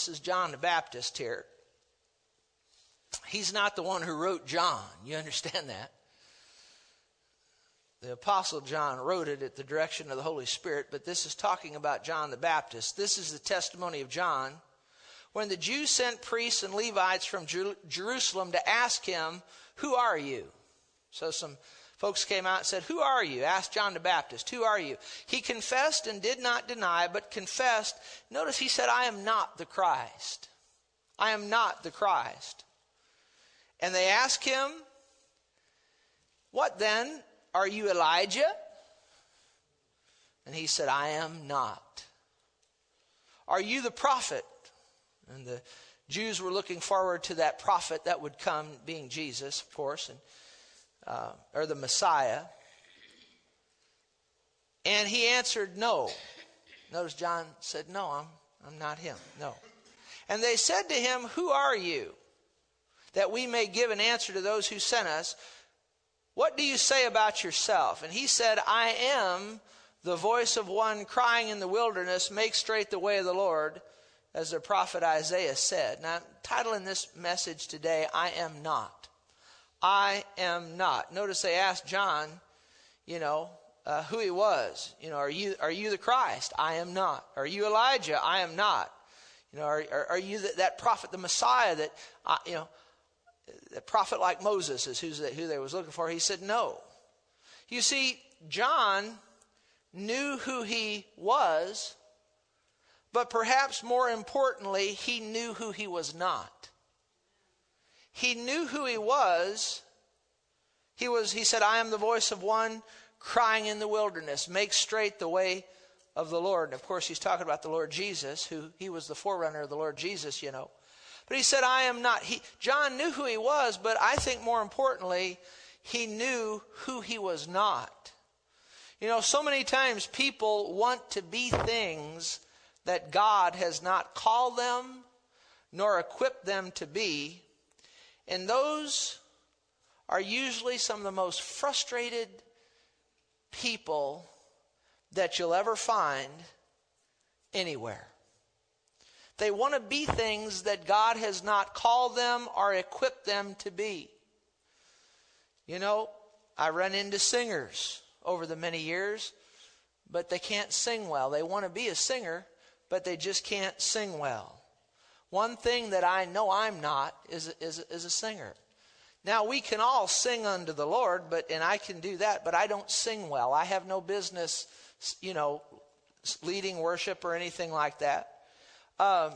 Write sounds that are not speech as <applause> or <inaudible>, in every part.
this is John the Baptist here. He's not the one who wrote John. You understand that? The Apostle John wrote it at the direction of the Holy Spirit, but this is talking about John the Baptist. This is the testimony of John. When the Jews sent priests and Levites from Jerusalem to ask him, Who are you? So some folks came out and said, Who are you? Asked John the Baptist, Who are you? He confessed and did not deny, but confessed. Notice he said, I am not the Christ. I am not the Christ. And they asked him, What then? Are you Elijah? And he said, I am not. Are you the prophet? And the Jews were looking forward to that prophet that would come, being Jesus, of course, and, uh, or the Messiah. And he answered, No. Notice John said, No, I'm, I'm not him. No. And they said to him, Who are you? That we may give an answer to those who sent us. What do you say about yourself? And he said, I am the voice of one crying in the wilderness, make straight the way of the Lord, as the prophet Isaiah said. Now, I'm titling this message today, I am not. I am not. Notice they asked John, you know, uh, who he was. You know, are you, are you the Christ? I am not. Are you Elijah? I am not. You know, are, are, are you the, that prophet, the Messiah that, I, you know, the prophet like Moses is who they was looking for. He said, no. You see, John knew who he was, but perhaps more importantly, he knew who he was not. He knew who he was. He was, he said, I am the voice of one crying in the wilderness, make straight the way of the Lord. And of course, he's talking about the Lord Jesus, who he was the forerunner of the Lord Jesus, you know. But he said, I am not. He, John knew who he was, but I think more importantly, he knew who he was not. You know, so many times people want to be things that God has not called them nor equipped them to be. And those are usually some of the most frustrated people that you'll ever find anywhere. They want to be things that God has not called them or equipped them to be. You know, I run into singers over the many years, but they can't sing well. They want to be a singer, but they just can't sing well. One thing that I know I'm not is, is, is a singer. Now we can all sing unto the Lord, but and I can do that, but I don't sing well. I have no business, you know, leading worship or anything like that. Um,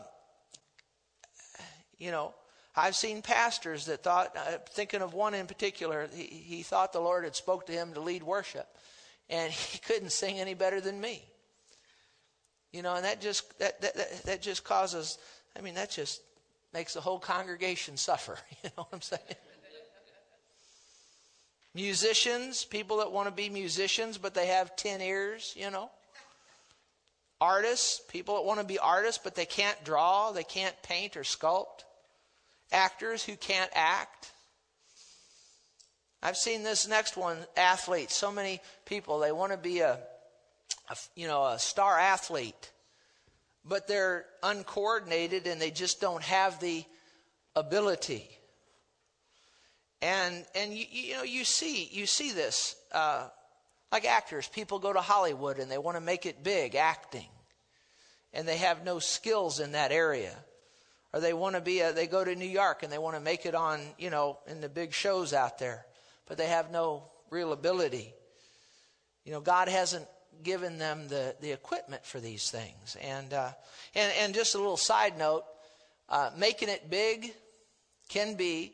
you know, I've seen pastors that thought, uh, thinking of one in particular, he, he thought the Lord had spoke to him to lead worship, and <laughs> he couldn't sing any better than me. You know, and that just that, that, that, that just causes. I mean, that just makes the whole congregation suffer. <laughs> You know what I'm saying? Musicians, people that want to be musicians, but they have 10 ears, you know. Artists, people that want to be artists, but they can't draw, they can't paint or sculpt. Actors who can't act. I've seen this next one, athletes. So many people, they want to be a, a you know, a star athlete, but they're uncoordinated and they just don't have the ability. And and you, you know you see you see this uh, like actors. People go to Hollywood and they want to make it big, acting and they have no skills in that area. Or they want to be a, they go to New York and they want to make it on, you know, in the big shows out there, but they have no real ability. You know, God hasn't given them the, the equipment for these things. And, uh, and, and just a little side note, uh, making it big can be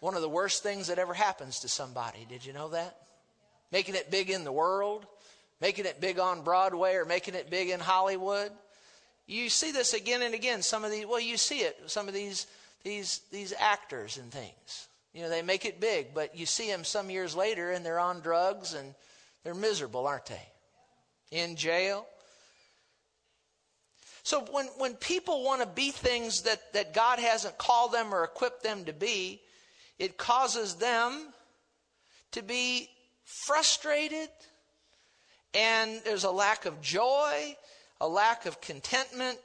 one of the worst things that ever happens to somebody. Did you know that? Making it big in the world making it big on Broadway or making it big in Hollywood. You see this again and again. Some of these, well, you see it. Some of these, these, these actors and things. You know, they make it big, but you see them some years later and they're on drugs and they're miserable, aren't they? In jail. So when, when people want to be things that, that God hasn't called them or equipped them to be, it causes them to be frustrated and there's a lack of joy, a lack of contentment,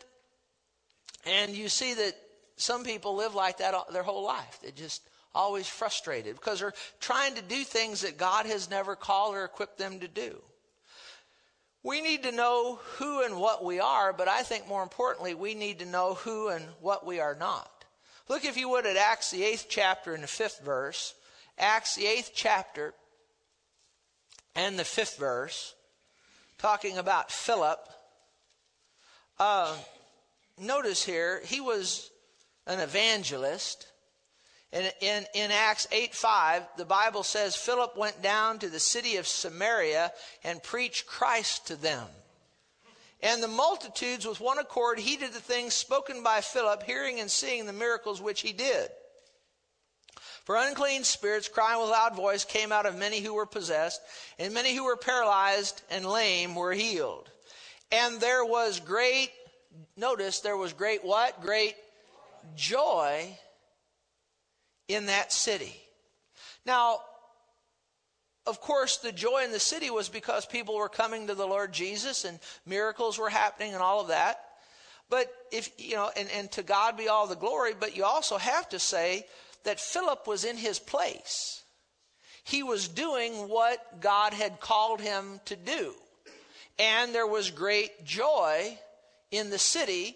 And you see that some people live like that their whole life. They're just always frustrated because they're trying to do things that God has never called or equipped them to do. We need to know who and what we are, but I think more importantly, we need to know who and what we are not. Look, if you would, at Acts, the eighth chapter and the fifth verse. Acts, the eighth chapter and the fifth verse, talking about Philip. Uh, notice here, he was an evangelist. In, in, in Acts 8 5, the Bible says Philip went down to the city of Samaria and preached Christ to them. And the multitudes with one accord heeded the things spoken by Philip, hearing and seeing the miracles which he did. For unclean spirits, crying with loud voice, came out of many who were possessed, and many who were paralyzed and lame were healed. And there was great, notice, there was great what? Great joy in that city. Now, of course, the joy in the city was because people were coming to the Lord Jesus and miracles were happening and all of that. But if, you know, and, and to God be all the glory, but you also have to say that Philip was in his place. He was doing what God had called him to do. And there was great joy in the city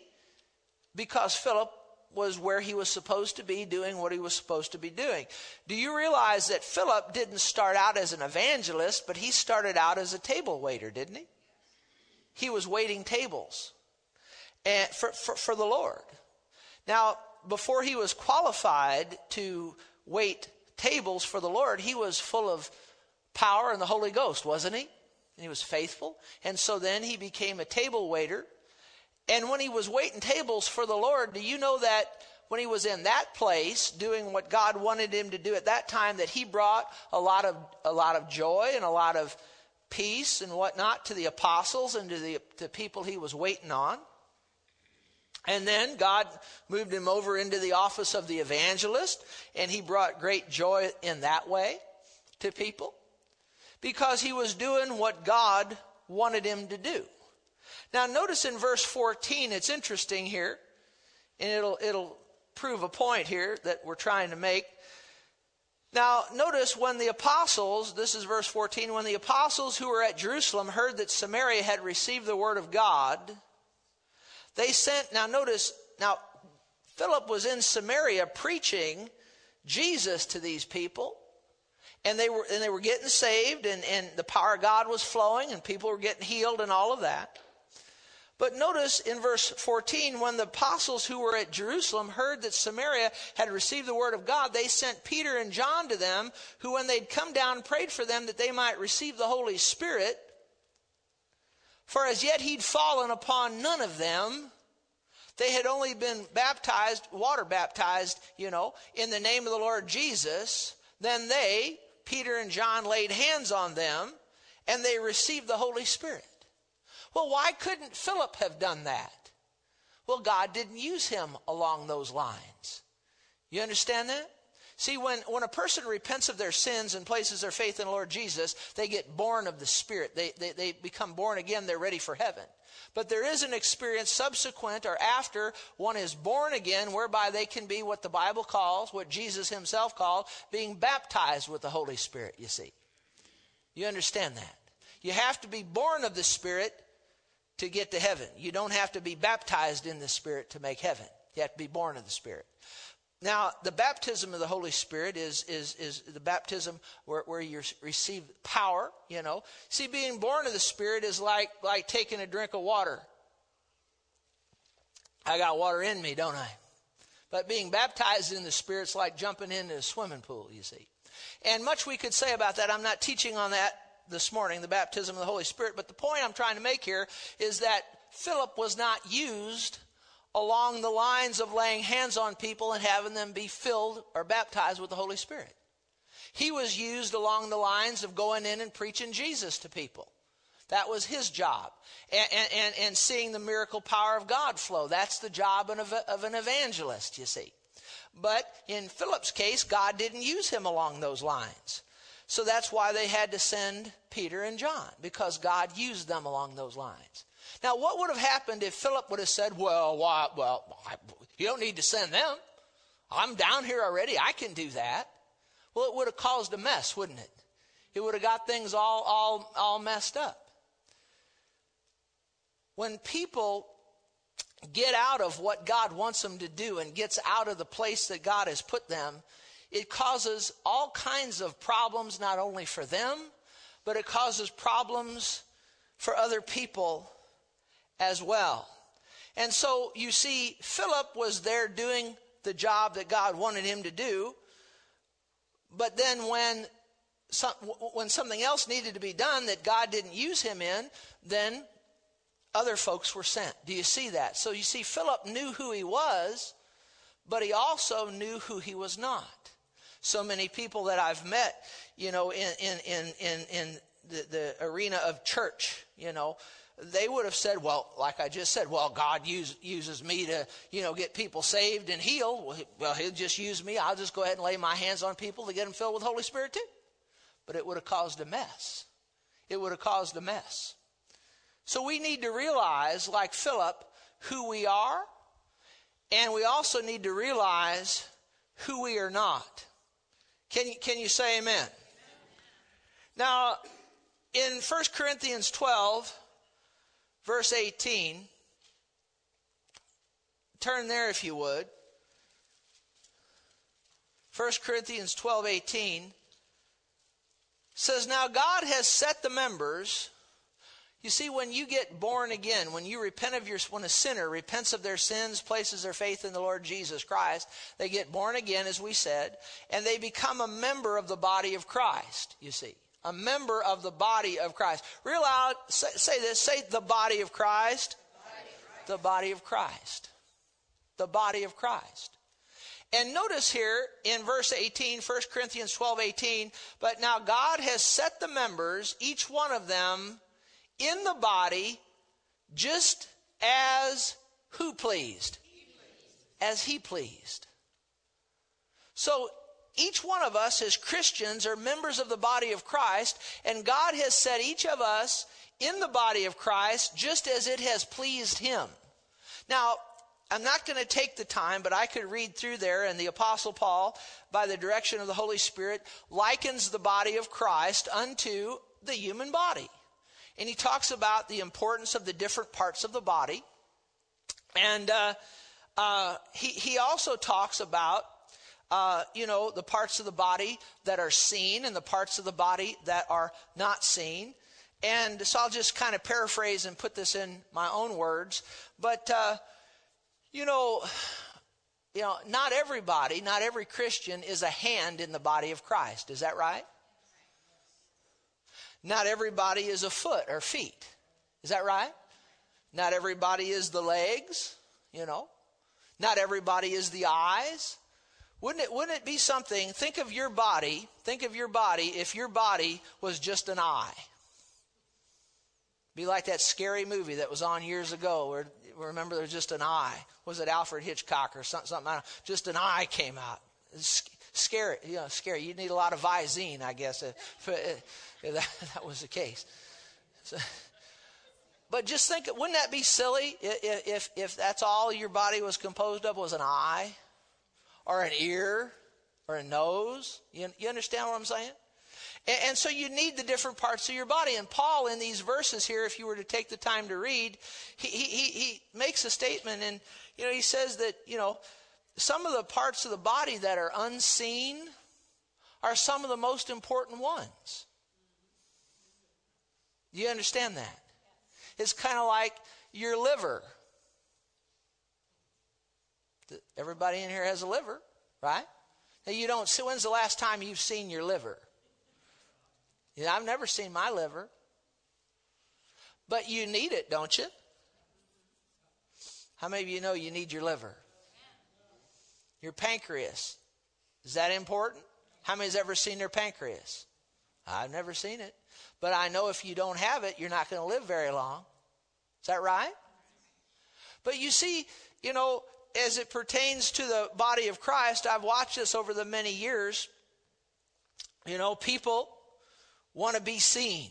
because Philip was where he was supposed to be doing what he was supposed to be doing. Do you realize that Philip didn't start out as an evangelist, but he started out as a table waiter, didn't he? He was waiting tables and for, for, for the Lord. Now, before he was qualified to wait tables for the Lord, he was full of power and the Holy Ghost, wasn't he? And he was faithful. And so then he became a table waiter and when he was waiting tables for the Lord, do you know that when he was in that place doing what God wanted him to do at that time, that he brought a lot of, a lot of joy and a lot of peace and whatnot to the apostles and to the to people he was waiting on? And then God moved him over into the office of the evangelist, and he brought great joy in that way to people because he was doing what God wanted him to do. Now, notice in verse 14, it's interesting here, and it'll, it'll prove a point here that we're trying to make. Now, notice when the apostles, this is verse 14, when the apostles who were at Jerusalem heard that Samaria had received the word of God, they sent, now notice, now Philip was in Samaria preaching Jesus to these people. And they were, and they were getting saved, and, and the power of God was flowing, and people were getting healed, and all of that. But notice in verse 14, when the apostles who were at Jerusalem heard that Samaria had received the word of God, they sent Peter and John to them, who, when they'd come down, prayed for them that they might receive the Holy Spirit. For as yet he'd fallen upon none of them. They had only been baptized, water baptized, you know, in the name of the Lord Jesus. Then they, Peter and John, laid hands on them, and they received the Holy Spirit. Well, why couldn't Philip have done that? Well, God didn't use him along those lines. You understand that? See, when, when a person repents of their sins and places their faith in the Lord Jesus, they get born of the Spirit. They, they, they become born again. They're ready for heaven. But there is an experience subsequent or after one is born again whereby they can be what the Bible calls, what Jesus himself called, being baptized with the Holy Spirit, you see. You understand that? You have to be born of the Spirit to get to heaven. You don't have to be baptized in the Spirit to make heaven. You have to be born of the Spirit. Now, the baptism of the Holy Spirit is, is, is the baptism where, where you receive power, you know. See, being born of the Spirit is like, like taking a drink of water. I got water in me, don't I? But being baptized in the Spirit's like jumping into a swimming pool, you see. And much we could say about that. I'm not teaching on that this morning, the baptism of the Holy Spirit. But the point I'm trying to make here is that Philip was not used along the lines of laying hands on people and having them be filled or baptized with the Holy Spirit. He was used along the lines of going in and preaching Jesus to people. That was his job. And, and, and seeing the miracle power of God flow. That's the job of, of an evangelist, you see. But in Philip's case, God didn't use him along those lines. So that's why they had to send Peter and John, because God used them along those lines. Now, what would have happened if Philip would have said, Well, why, well, you don't need to send them. I'm down here already. I can do that. Well, it would have caused a mess, wouldn't it? It would have got things all, all, all messed up. When people get out of what God wants them to do and gets out of the place that God has put them, it causes all kinds of problems, not only for them, but it causes problems for other people as well. And so you see, Philip was there doing the job that God wanted him to do. But then when some, when something else needed to be done that God didn't use him in, then other folks were sent. Do you see that? So you see, Philip knew who he was, but he also knew who he was not. So many people that I've met, you know, in, in, in, in, in the, the arena of church, you know, they would have said, well, like I just said, well, God use, uses me to, you know, get people saved and healed. Well, he, well, He'll just use me. I'll just go ahead and lay my hands on people to get them filled with Holy Spirit too. But it would have caused a mess. It would have caused a mess. So we need to realize, like Philip, who we are, and we also need to realize who we are not. Can you, can you say amen? Now, in 1 Corinthians 12, verse 18. Turn there if you would. 1 Corinthians 12 18 says, Now God has set the members. You see, when you get born again, when you repent of your, when a sinner repents of their sins, places their faith in the Lord Jesus Christ, they get born again, as we said, and they become a member of the body of Christ, you see a member of the body of Christ. Real loud, say, say this, say the body of Christ. The body of Christ. The body of Christ. And notice here in verse 18, 1 Corinthians 12, 18, but now God has set the members, each one of them, in the body just as who pleased? As he pleased. So each one of us as Christians are members of the body of Christ, and God has set each of us in the body of Christ just as it has pleased Him. Now, I'm not going to take the time, but I could read through there, and the Apostle Paul, by the direction of the Holy Spirit, likens the body of Christ unto the human body. And he talks about the importance of the different parts of the body. And uh, uh, he, he also talks about uh, you know, the parts of the body that are seen and the parts of the body that are not seen. And so I'll just kind of paraphrase and put this in my own words. But, uh, you know, you know, not everybody, not every Christian is a hand in the body of Christ. Is that right? Not everybody is a foot or feet. Is that right? Not everybody is the legs, you know. Not everybody is the eyes. Wouldn't it, wouldn't it be something? Think of your body, think of your body if your body was just an eye. Be like that scary movie that was on years ago where remember there was just an eye. Was it Alfred Hitchcock or something? something just an eye came out. Scary, you know, scary. You need a lot of Visine, I guess, if, if that, <laughs> that, was the case. So, but just think, wouldn't that be silly if, if, that's all your body was composed of was an eye? or an ear or a nose. You, you understand what I'm saying? And, and, so you need the different parts of your body. And Paul, in these verses here, if you were to take the time to read, he, he, he makes a statement and, you know, he says that, you know, some of the parts of the body that are unseen are some of the most important ones. Do you understand that? It's kind of like your liver. Everybody in here has a liver, right? Now you don't see, when's the last time you've seen your liver? You know, I've never seen my liver. But you need it, don't you? How many of you know you need your liver? Your pancreas. Is that important? How many many's ever seen their pancreas? I've never seen it. But I know if you don't have it, you're not going to live very long. Is that right? But you see, you know, as it pertains to the body of Christ, I've watched this over the many years. You know, people want to be seen.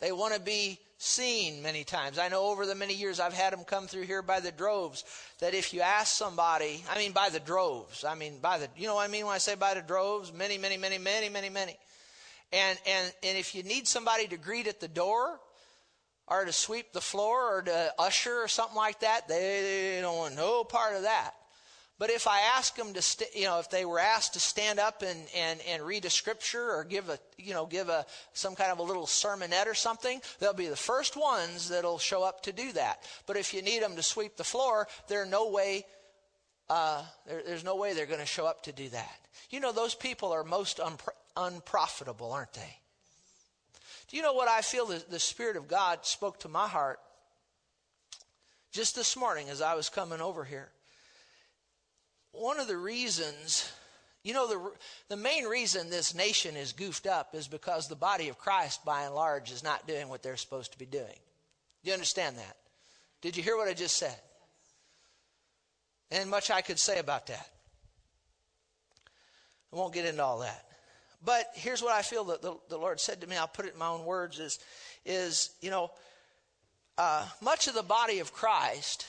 They want to be seen many times. I know over the many years I've had them come through here by the droves that if you ask somebody, I mean by the droves, I mean by the, you know what I mean when I say by the droves? Many, many, many, many, many, many. And, and, and if you need somebody to greet at the door or to sweep the floor or to usher or something like that, they don't want no part of that. But if I ask them to, st- you know, if they were asked to stand up and, and, and read a scripture or give a, you know, give a, some kind of a little sermonette or something, they'll be the first ones that'll show up to do that. But if you need them to sweep the floor, there's no way, uh, there, there's no way they're going to show up to do that. You know, those people are most unpro- unprofitable, aren't they? Do you know what I feel the, the Spirit of God spoke to my heart just this morning as I was coming over here? One of the reasons, you know, the, the main reason this nation is goofed up is because the body of Christ, by and large, is not doing what they're supposed to be doing. Do you understand that? Did you hear what I just said? And much I could say about that. I won't get into all that. But here's what I feel that the, the Lord said to me. I'll put it in my own words is, is you know, uh, much of the body of Christ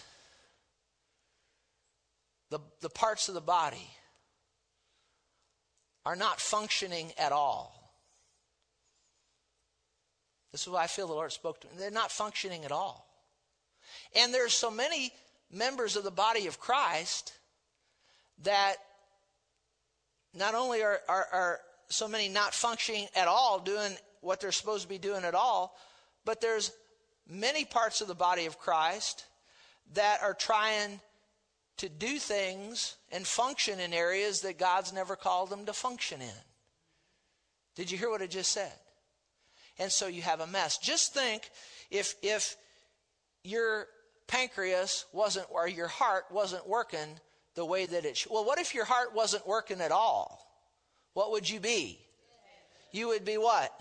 the, the parts of the body are not functioning at all. This is why I feel the Lord spoke to me. They're not functioning at all. And there's so many members of the body of Christ that not only are, are, are so many not functioning at all, doing what they're supposed to be doing at all, but there's many parts of the body of Christ that are trying to do things and function in areas that God's never called them to function in. Did you hear what I just said? And so you have a mess. Just think if if your pancreas wasn't or your heart wasn't working the way that it should. Well, what if your heart wasn't working at all? What would you be? You would be what?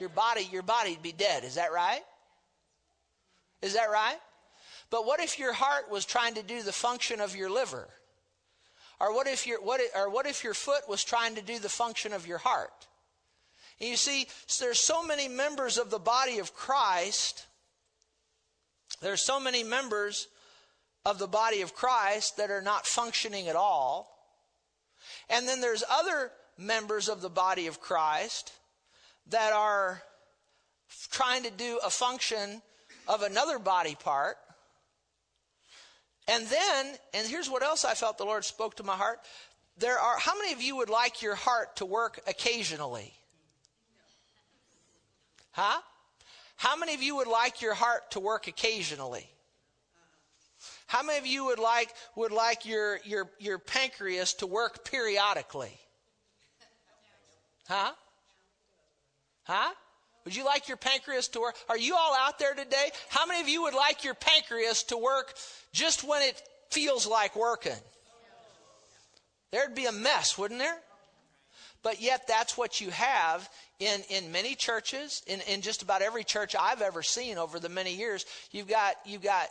Your body, your body'd be dead. Is that right? Is that right? But what if your heart was trying to do the function of your liver? Or what if your, what, or what if your foot was trying to do the function of your heart? And you see, there's so many members of the body of Christ. There's so many members of the body of Christ that are not functioning at all. And then there's other members of the body of Christ that are trying to do a function of another body part and then, and here's what else I felt the Lord spoke to my heart. There are, how many of you would like your heart to work occasionally? Huh? How many of you would like your heart to work occasionally? How many of you would like would like your your your pancreas to work periodically? Huh? Huh? Would you like your pancreas to work? Are you all out there today? How many of you would like your pancreas to work just when it feels like working? There'd be a mess, wouldn't there? But yet, that's what you have in, in many churches, in, in just about every church I've ever seen over the many years. You've got, you've got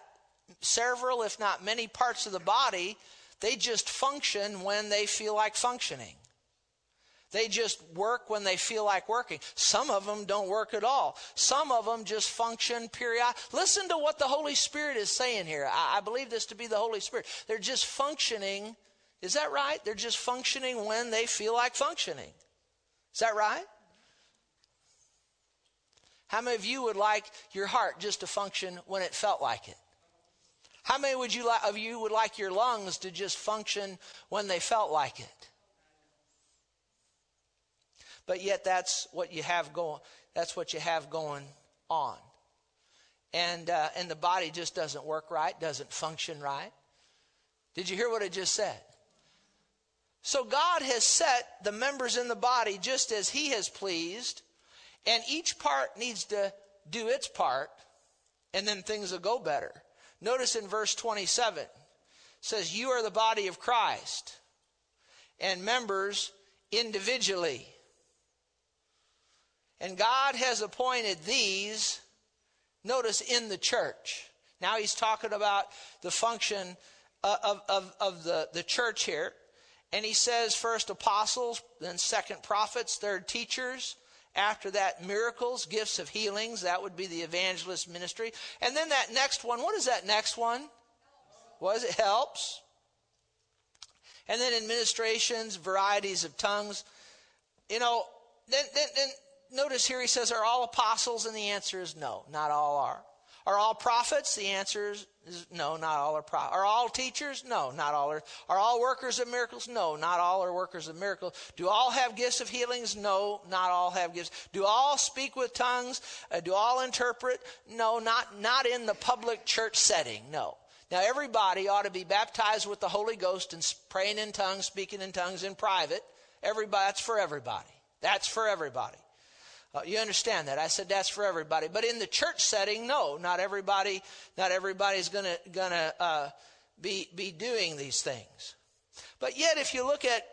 several, if not many parts of the body, they just function when they feel like functioning. They just work when they feel like working. Some of them don't work at all. Some of them just function period. Listen to what the Holy Spirit is saying here. I, I believe this to be the Holy Spirit. They're just functioning. Is that right? They're just functioning when they feel like functioning. Is that right? How many of you would like your heart just to function when it felt like it? How many would you like, of you would like your lungs to just function when they felt like it? But yet that's what you have going. That's what you have going on, and uh, and the body just doesn't work right, doesn't function right. Did you hear what I just said? So God has set the members in the body just as He has pleased, and each part needs to do its part, and then things will go better. Notice in verse 27 says, You are the body of Christ, and members individually. And God has appointed these, notice, in the church. Now he's talking about the function of, of, of the, the church here. And he says first apostles, then second prophets, third teachers, After that, miracles, gifts of healings. That would be the evangelist ministry. And then that next one, what is that next one? Was it helps? And then administrations, varieties of tongues. You know, then, then, then notice here he says, Are all apostles? And the answer is no, not all are. Are all prophets? The answer is no, not all are prophets. Are all teachers? No, not all are. Are all workers of miracles? No, not all are workers of miracles. Do all have gifts of healings? No, not all have gifts. Do all speak with tongues? Uh, do all interpret? No, not, not in the public church setting. No. Now, everybody ought to be baptized with the Holy Ghost and praying in tongues, speaking in tongues in private. Everybody, that's for everybody. That's for everybody. Uh, you understand that? I said that's for everybody. But in the church setting, no, not everybody. Not everybody's gonna gonna uh, be be doing these things. But yet, if you look at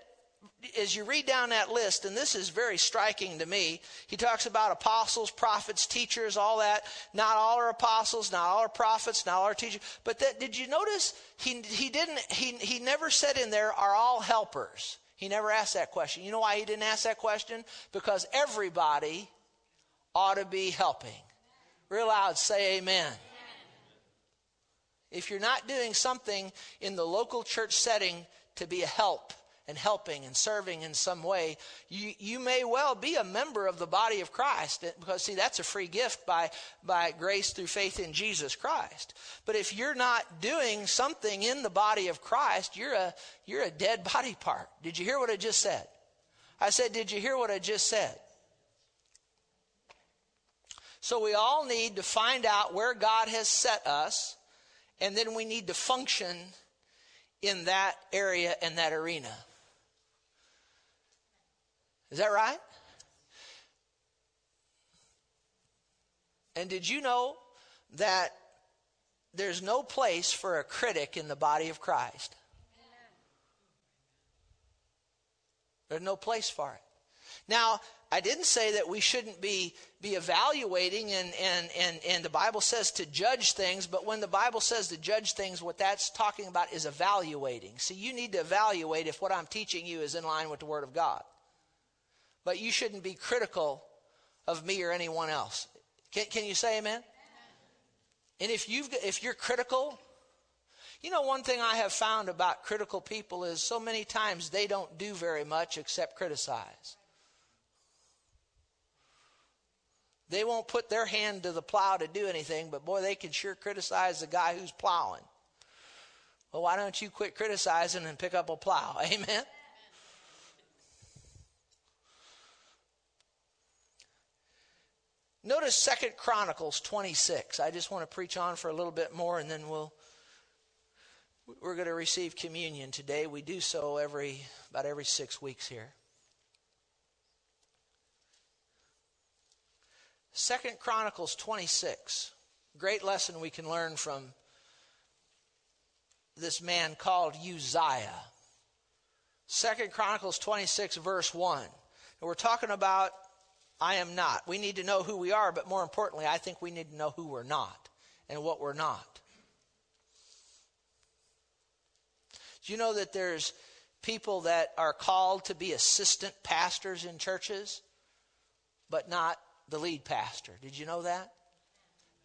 as you read down that list, and this is very striking to me, he talks about apostles, prophets, teachers, all that. Not all are apostles, not all are prophets, not all are teachers. But that, did you notice he, he didn't, he, he never said in there, are all helpers? He never asked that question. You know why he didn't ask that question? Because everybody ought to be helping. Real loud, say amen. If you're not doing something in the local church setting to be a help, and helping and serving in some way, you, you may well be a member of the body of Christ. Eh, because, see, that's a free gift by, by grace through faith in Jesus Christ. But if you're not doing something in the body of Christ, you're a, you're a dead <laughs> body part. Did you hear what I just said? I said, Did you hear what I just said? So we all need to find out where God has set us, and then we need to function in that area and that arena. Is that right? And did you know that there's no place for a critic in the body of Christ? There's no place for it. Now, I didn't say that we shouldn't be, be evaluating, and, and, and, and the Bible says to judge things, but when the Bible says to judge things, what that's talking about is evaluating. See, you need to evaluate if what I'm teaching you is in line with the Word of God but you shouldn't be critical of me or anyone else. Can, can you say amen? And if you've if you're critical, you know one thing I have found about critical people is so many times they don't do very much except criticize. They won't put their hand to the plow to do anything, but boy, they can sure criticize the guy who's plowing. Well, why don't you quit criticizing and pick up a plow? <laughs> Amen. Notice Second Chronicles 26. I just want to preach on for a little bit more and then we'll we're going to receive communion today. We do so every about every 6 weeks here. Second Chronicles 26. Great lesson we can learn from this man called Uzziah. Second Chronicles 26 verse 1. And we're talking about I am not. We need to know who we are, but more importantly, I think we need to know who we're not and what we're not. Do you know that there's people that are called to be assistant pastors in churches, but not the lead pastor? Did you know that?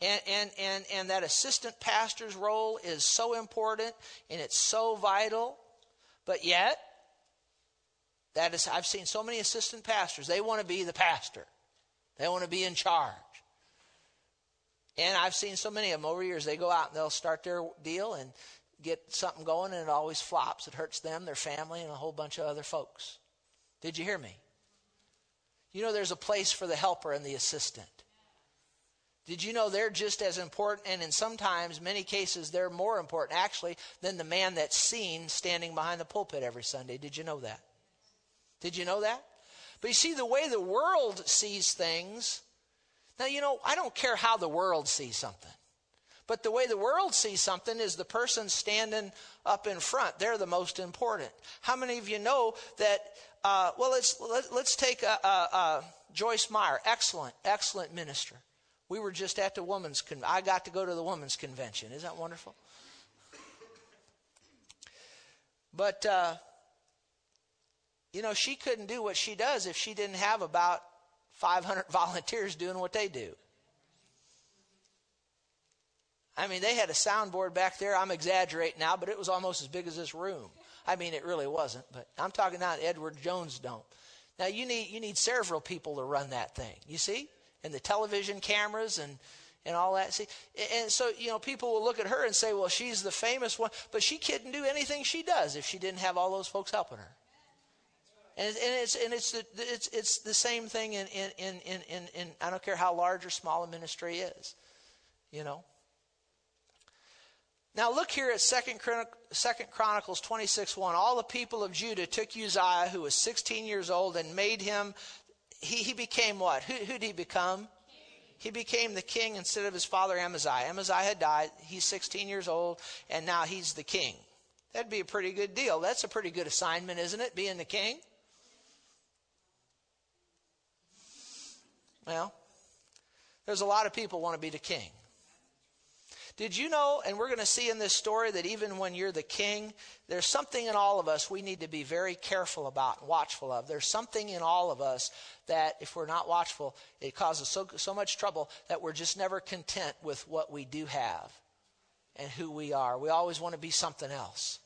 And, and, and, and that assistant pastor's role is so important and it's so vital, but yet that is, I've seen so many assistant pastors. They want to be the pastor. They want to be in charge. And I've seen so many of them over years. They go out and they'll start their deal and get something going, and it always flops. It hurts them, their family, and a whole bunch of other folks. Did you hear me? You know, there's a place for the helper and the assistant. Did you know they're just as important, and in sometimes, many cases, they're more important actually than the man that's seen standing behind the pulpit every Sunday? Did you know that? Did you know that? But you see, the way the world sees things, now, you know, I don't care how the world sees something. But the way the world sees something is the person standing up in front. They're the most important. How many of you know that? Uh, well, let's let, us let us take Joyce Meyer, excellent, excellent minister. We were just at the women's. Con- I got to go to the women's convention. Isn't that wonderful? But uh, you know, she couldn't do what she does if she didn't have about 500 <laughs> volunteers doing what they do. I mean, they had a soundboard back there. I'm exaggerating now, but it was almost as big as this room. I mean, it really wasn't, but I'm talking now Edward Jones don't. Now you need you need several people to run that thing. You see, and the television cameras and and all that. See, and so you know, people will look at her and say, "Well, she's the famous one," but she couldn't do anything she does if she didn't have all those folks helping her. And, and it's and it's the it's it's the same thing in in, in in in I don't care how large or small a ministry is, you know. Now look here at Second, Second Chronicles 26 1. All the people of Judah took Uzziah, who was 16 years old, and made him, he, he became what? Who, who did he become? He became the king instead of his father Amaziah. Amaziah had died. He's 16 years old, and now he's the king. That'd be a pretty good deal. That's a pretty good assignment, isn't it? Being the king? Well, there's a lot of people want to be the king. Did you know, and we're going to see in this story that even when you're the king, there's something in all of us we need to be very careful about and watchful of. There's something in all of us that, if we're not watchful, it causes so, so much trouble that we're just never content with what we do have and who we are. We always want to be something else.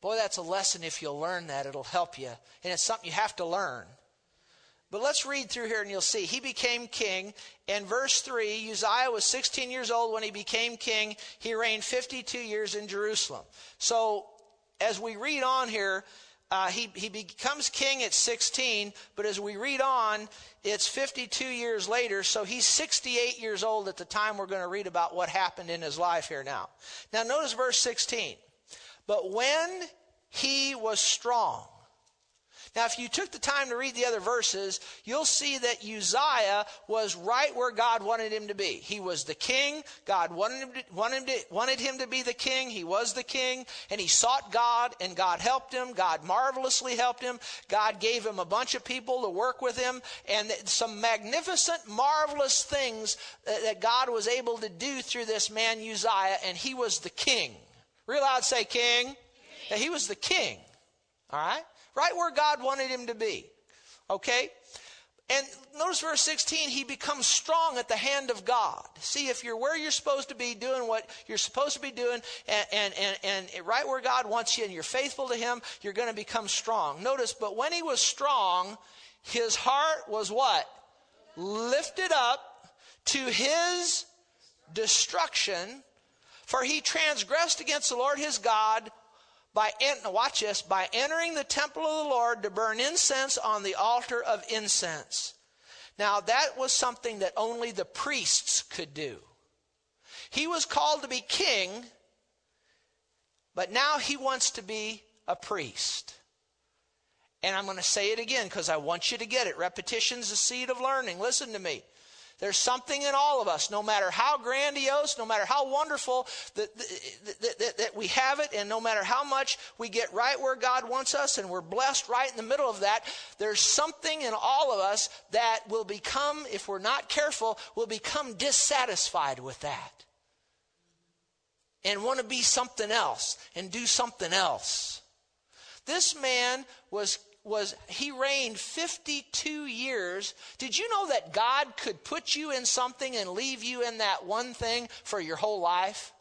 Boy, that's a lesson if you'll learn that. It'll help you. And it's something you have to learn. But let's read through here and you'll see. He became king. In verse 3, Uzziah was 16 years old when he became king. He reigned 52 years in Jerusalem. So as we read on here, uh, he, he becomes king at 16, but as we read on, it's 52 years later, so he's 68 years old at the time we're going to read about what happened in his life here now. Now, notice verse 16. But when he was strong, now, if you took the time to read the other verses, you'll see that Uzziah was right where God wanted him to be. He was the king. God wanted him, to, wanted, him to, wanted him to be the king. He was the king. And he sought God, and God helped him. God marvelously helped him. God gave him a bunch of people to work with him. And some magnificent, marvelous things that God was able to do through this man Uzziah. And he was the king. Real loud say, king. king. he was the king. All right? Right where God wanted him to be. Okay? And notice verse 16, he becomes strong at the hand of God. See, if you're where you're supposed to be doing what you're supposed to be doing and, and, and, and right where God wants you and you're faithful to him, you're going to become strong. Notice, but when he was strong, his heart was what? Lifted up to his destruction, for he transgressed against the Lord his God by watch this by entering the temple of the Lord to burn incense on the altar of incense. Now that was something that only the priests could do. He was called to be king, but now he wants to be a priest. And I'm going to say it again because I want you to get it. Repetition's the seed of learning. Listen to me. There's something in all of us, no matter how grandiose, no matter how wonderful that, that, that, that, we have it, and no matter how much we get right where God wants us and we're blessed right in the middle of that, there's something in all of us that will become, if we're not careful, will become dissatisfied with that. And want to be something else and do something else. This man was was he reigned 52 years. Did you know that God could put you in something and leave you in that one thing for your whole life?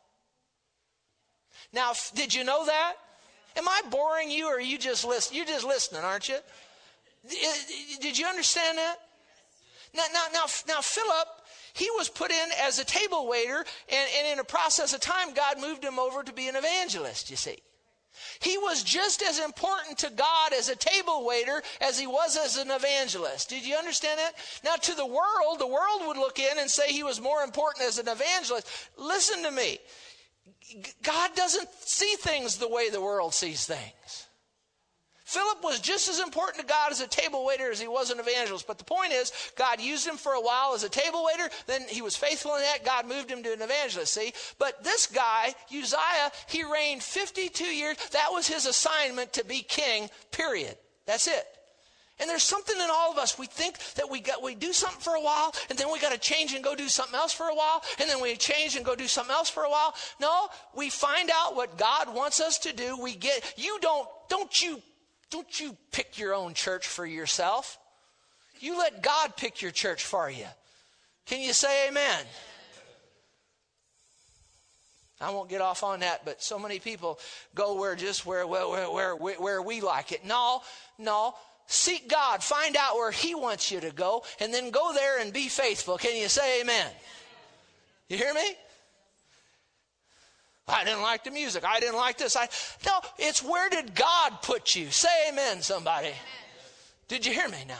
Now, did you know that? Am I boring you or are you just listen? You're just listening, aren't you? Did you understand that? Now, now, now, now Philip, he was put in as a table waiter, and, and in a process of time, God moved him over to be an evangelist, you see. He was just as important to God as a table waiter as he was as an evangelist. Did you understand that? Now, to the world, the world would look in and say he was more important as an evangelist. Listen to me. God doesn't see things the way the world sees things. Philip was just as important to God as a table waiter as he was an evangelist. But the point is, God used him for a while as a table waiter. Then he was faithful in that. God moved him to an evangelist. See? But this guy, Uzziah, he reigned 52 years. That was his assignment to be king, period. That's it. And there's something in all of us. We think that we got we do something for a while, and then we got to change and go do something else for a while, and then we change and go do something else for a while. No, we find out what God wants us to do. We get you don't don't you don't you pick your own church for yourself. You let God pick your church for you. Can you say amen? I won't get off on that, but so many people go where just where where where where, where we like it. No, no. Seek God, find out where He wants you to go, and then go there and be faithful. Can you say amen? You hear me? I didn't like the music. I didn't like this. I no, it's where did God put you? Say amen, somebody. Amen. Did you hear me now?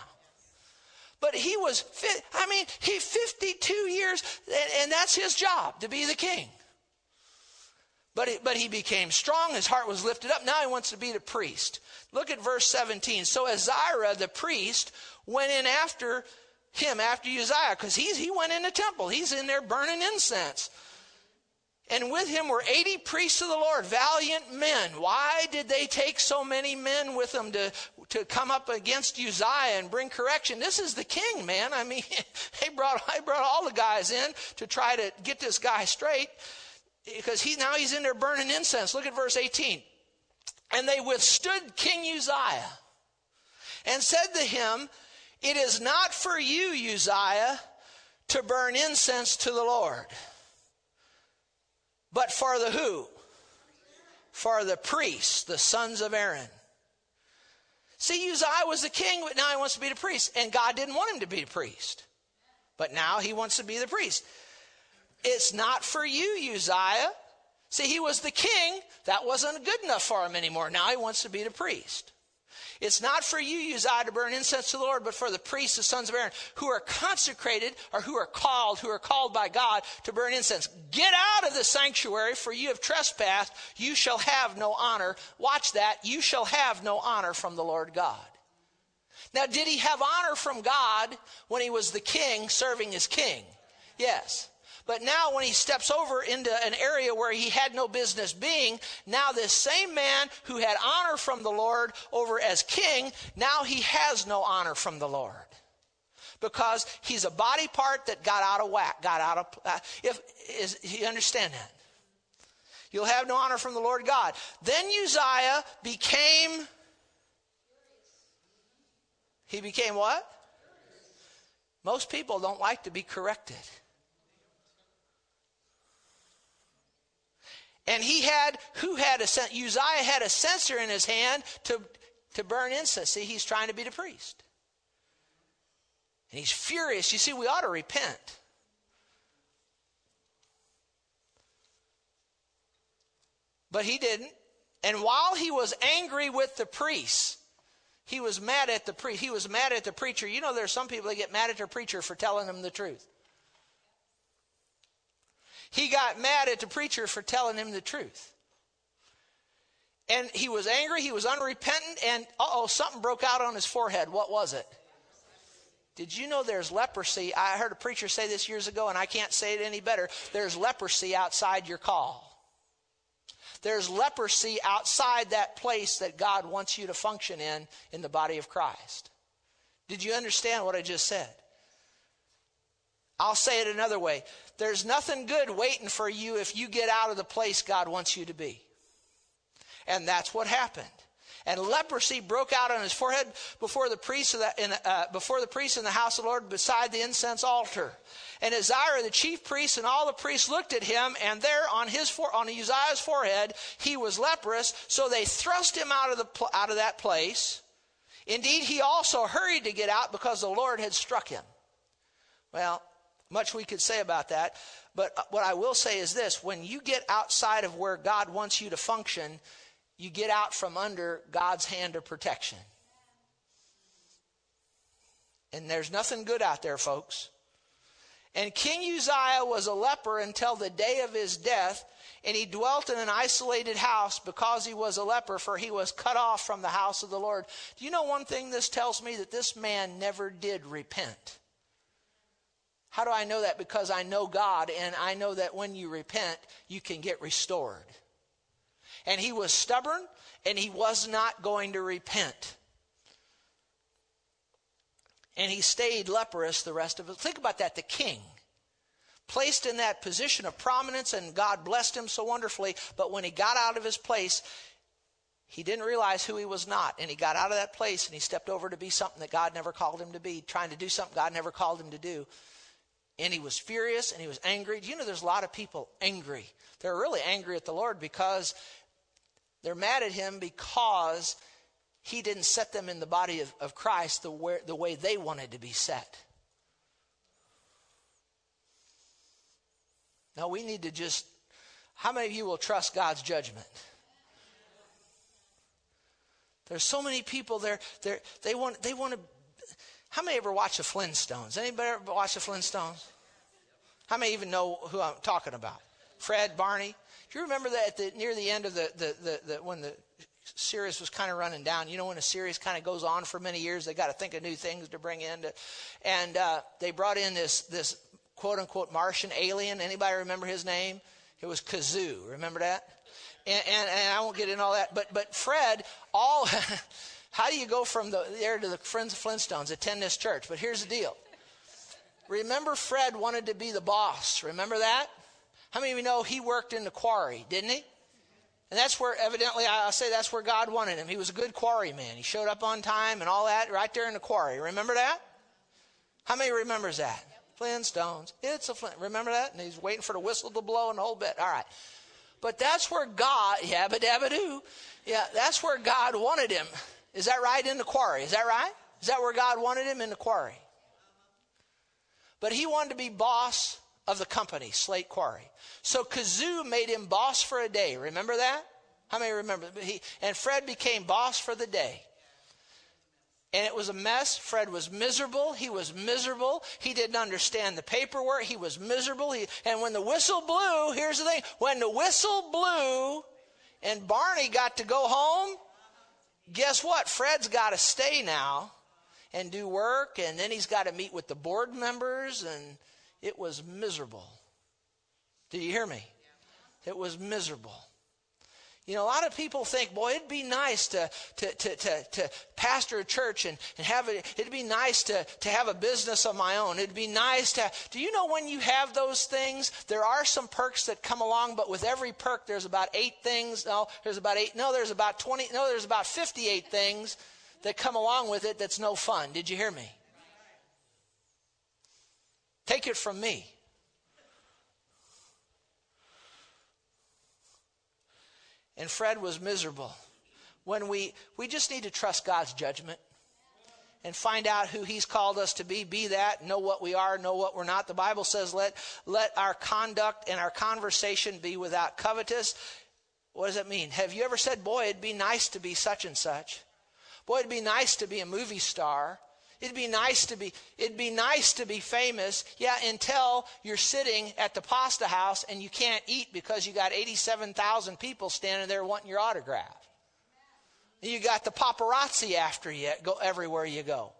But he was, I mean, he 52 years, and, that's his job to be the king. But he, but he became strong. His heart was lifted up. Now he wants to be the priest. Look at verse 17. So Azariah, the priest, went in after him, after Uzziah, because he went in the temple. He's in there burning incense. And with him were 80 priests of the Lord, valiant men. Why did they take so many men with them to, to come up against Uzziah and bring correction? This is the king, man. I mean, <laughs> they brought, I brought all the guys in to try to get this guy straight because he, now he's in there burning incense. Look at verse 18. And they withstood King Uzziah and said to him, It is not for you, Uzziah, to burn incense to the Lord but for the who? For the priests, the sons of Aaron. See, Uzziah was the king, but now he wants to be the priest. And God didn't want him to be a priest. But now he wants to be the priest. It's not for you, Uzziah. See, he was the king. That wasn't good enough for him anymore. Now he wants to be the priest. It's not for you, Uzziah, to burn incense to the Lord, but for the priests, the sons of Aaron, who are consecrated or who are called, who are called by God to burn incense. Get out of the sanctuary, for you have trespassed. You shall have no honor. Watch that. You shall have no honor from the Lord God. Now, did he have honor from God when he was the king serving as king? Yes. But now, when he steps over into an area where he had no business being, now this same man who had honor from the Lord over as king, now he has no honor from the Lord. Because he's a body part that got out of whack, got out of. Uh, if is, you understand that? You'll have no honor from the Lord God. Then Uzziah became. He became what? Most people don't like to be corrected. And he had, who had a, Uzziah had a censer in his hand to, to burn incense. See, he's trying to be the priest. And he's furious. You see, we ought to repent. But he didn't. And while he was angry with the priests, he was mad at the priest. He was mad at the preacher. You know, there's some people that get mad at their preacher for telling them the truth. He got mad at the preacher for telling him the truth. And he was angry, he was unrepentant, and oh, something broke out on his forehead. What was it? Did you know there's leprosy? I heard a preacher say this years ago, and I can't say it any better. There's leprosy outside your call. There's leprosy outside that place that God wants you to function in, in the body of Christ. Did you understand what I just said? I'll say it another way. There's nothing good waiting for you if you get out of the place God wants you to be. And that's what happened. And leprosy broke out on his forehead before the priest, the, in, uh, before the priest in the house of the Lord beside the incense altar. And Azariah, the chief priest, and all the priests looked at him, and there on his for, on Uzziah's forehead he was leprous. So they thrust him out of the out of that place. Indeed, he also hurried to get out because the Lord had struck him. Well, much we could say about that. But uh, what I will say is this when you get outside of where God wants you to function, you get out from under God's hand of protection. And there's nothing good out there, folks. And King Uzziah was a leper until the day of his death, and he dwelt in an isolated house because he was a leper, for he was cut off from the house of the Lord. Do you know one thing this tells me? That this man never did repent. How do I know that? Because I know God, and I know that when you repent, you can get restored. And he was stubborn, and he was not going to repent. And he stayed leprous the rest of it. Think about that the king, placed in that position of prominence, and God blessed him so wonderfully, but when he got out of his place, he didn't realize who he was not. And he got out of that place and he stepped over to be something that God never called him to be, trying to do something God never called him to do. And he was furious and he was angry. Do you know there's a lot of people angry? They're really angry at the Lord because they're mad at him because he didn't set them in the body of, of Christ the way, the way they wanted to be set. Now we need to just, how many of you will trust God's judgment? There's so many people there. They want they want to. How many ever watch the Flintstones? Anybody ever watch the Flintstones? How many even know who I'm talking about? Fred, Barney. Do you remember that the, near the end of the, the, the, the when the series was kind of running down. You know, when a series kind of goes on for many years, they got to think of new things to bring in. To, and uh, they brought in this this quote unquote Martian alien. Anybody remember his name? It was Gazoo. Remember that? and, and, and I won't get into all that. But but Fred, all <laughs> how do you go from the there to the Friends of Flintstones? Attend this church. But here's the deal. Remember, Fred wanted to be the boss. Remember that? How many of you know he worked in the quarry, didn't he? And that's where, evidently, I'll say that's where God wanted him. He was a good quarry man. He showed up on time and all that right there in the quarry. Remember that? How many remembers that? Flintstones. It's a Flint. Remember that? And he's waiting for the whistle to blow and the whole bit. All right. But that's where God, yabba dabba doo, yeah, that's where God wanted him. Is that right? In the quarry. Is that right? Is that where God wanted him? In the quarry. But he wanted to be boss of the company, Slate Quarry. So Gazoo made him boss for a day. Remember that? How many remember? He, and Fred became boss for the day and it was a mess. Fred was miserable. He was miserable. He didn't understand the paperwork. He was miserable. He, and when the whistle blew, here's the thing when the whistle blew and Barney got to go home, guess what? Fred's got to stay now and do work, and then he's got to meet with the board members, and it was miserable. Do you hear me? It was miserable. You know, a lot of people think, boy, it'd be nice to, to, to, to, to pastor a church and, and have it, it'd be nice to, to have a business of my own. It'd be nice to, do you know when you have those things, there are some perks that come along, but with every perk, there's about eight things. No, there's about eight, no, there's about 20, no, there's about 58 things that come along with it that's no fun. Did you hear me? Take it from me. And Fred was miserable. When we, we just need to trust God's judgment and find out who he's called us to be be that know what we are know what we're not. The bible says let let our conduct and our conversation be without covetous. What does that mean? Have you ever said boy it'd be nice to be such and such. Boy it'd be nice to be a movie star It'd be nice to be it'd be nice to be famous. Yeah, until you're sitting at the pasta house and you can't eat because you got 87,000 people standing there wanting your autograph. You got the paparazzi after you go everywhere you go.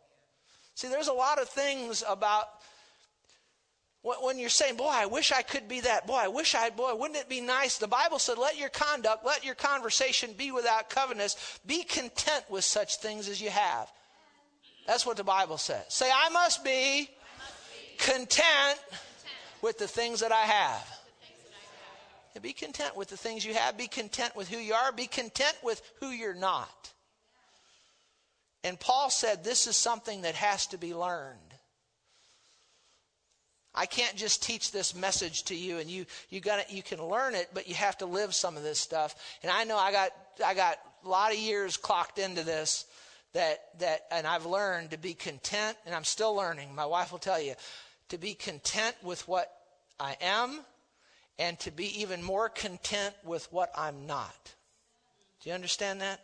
See, there's a lot of things about when you're saying, boy, I wish I could be that. Boy, I wish I, boy, wouldn't it be nice? The Bible said, let your conduct, let your conversation be without covetousness. Be content with such things as you have. That's what the Bible says. Say, I must be, I must be content, content, with the things that I have. Be content with the things you have. Be content with who you are. Be content with who you're not. And Paul said this is something that has to be learned. I can't just teach this message to you and you you got you can learn it, but you have to live some of this stuff. And I know I got I got a lot of years clocked into this that that and I've learned to be content and I'm still learning. My wife will tell you to be content with what I am and to be even more content with what I'm not. Do you understand that?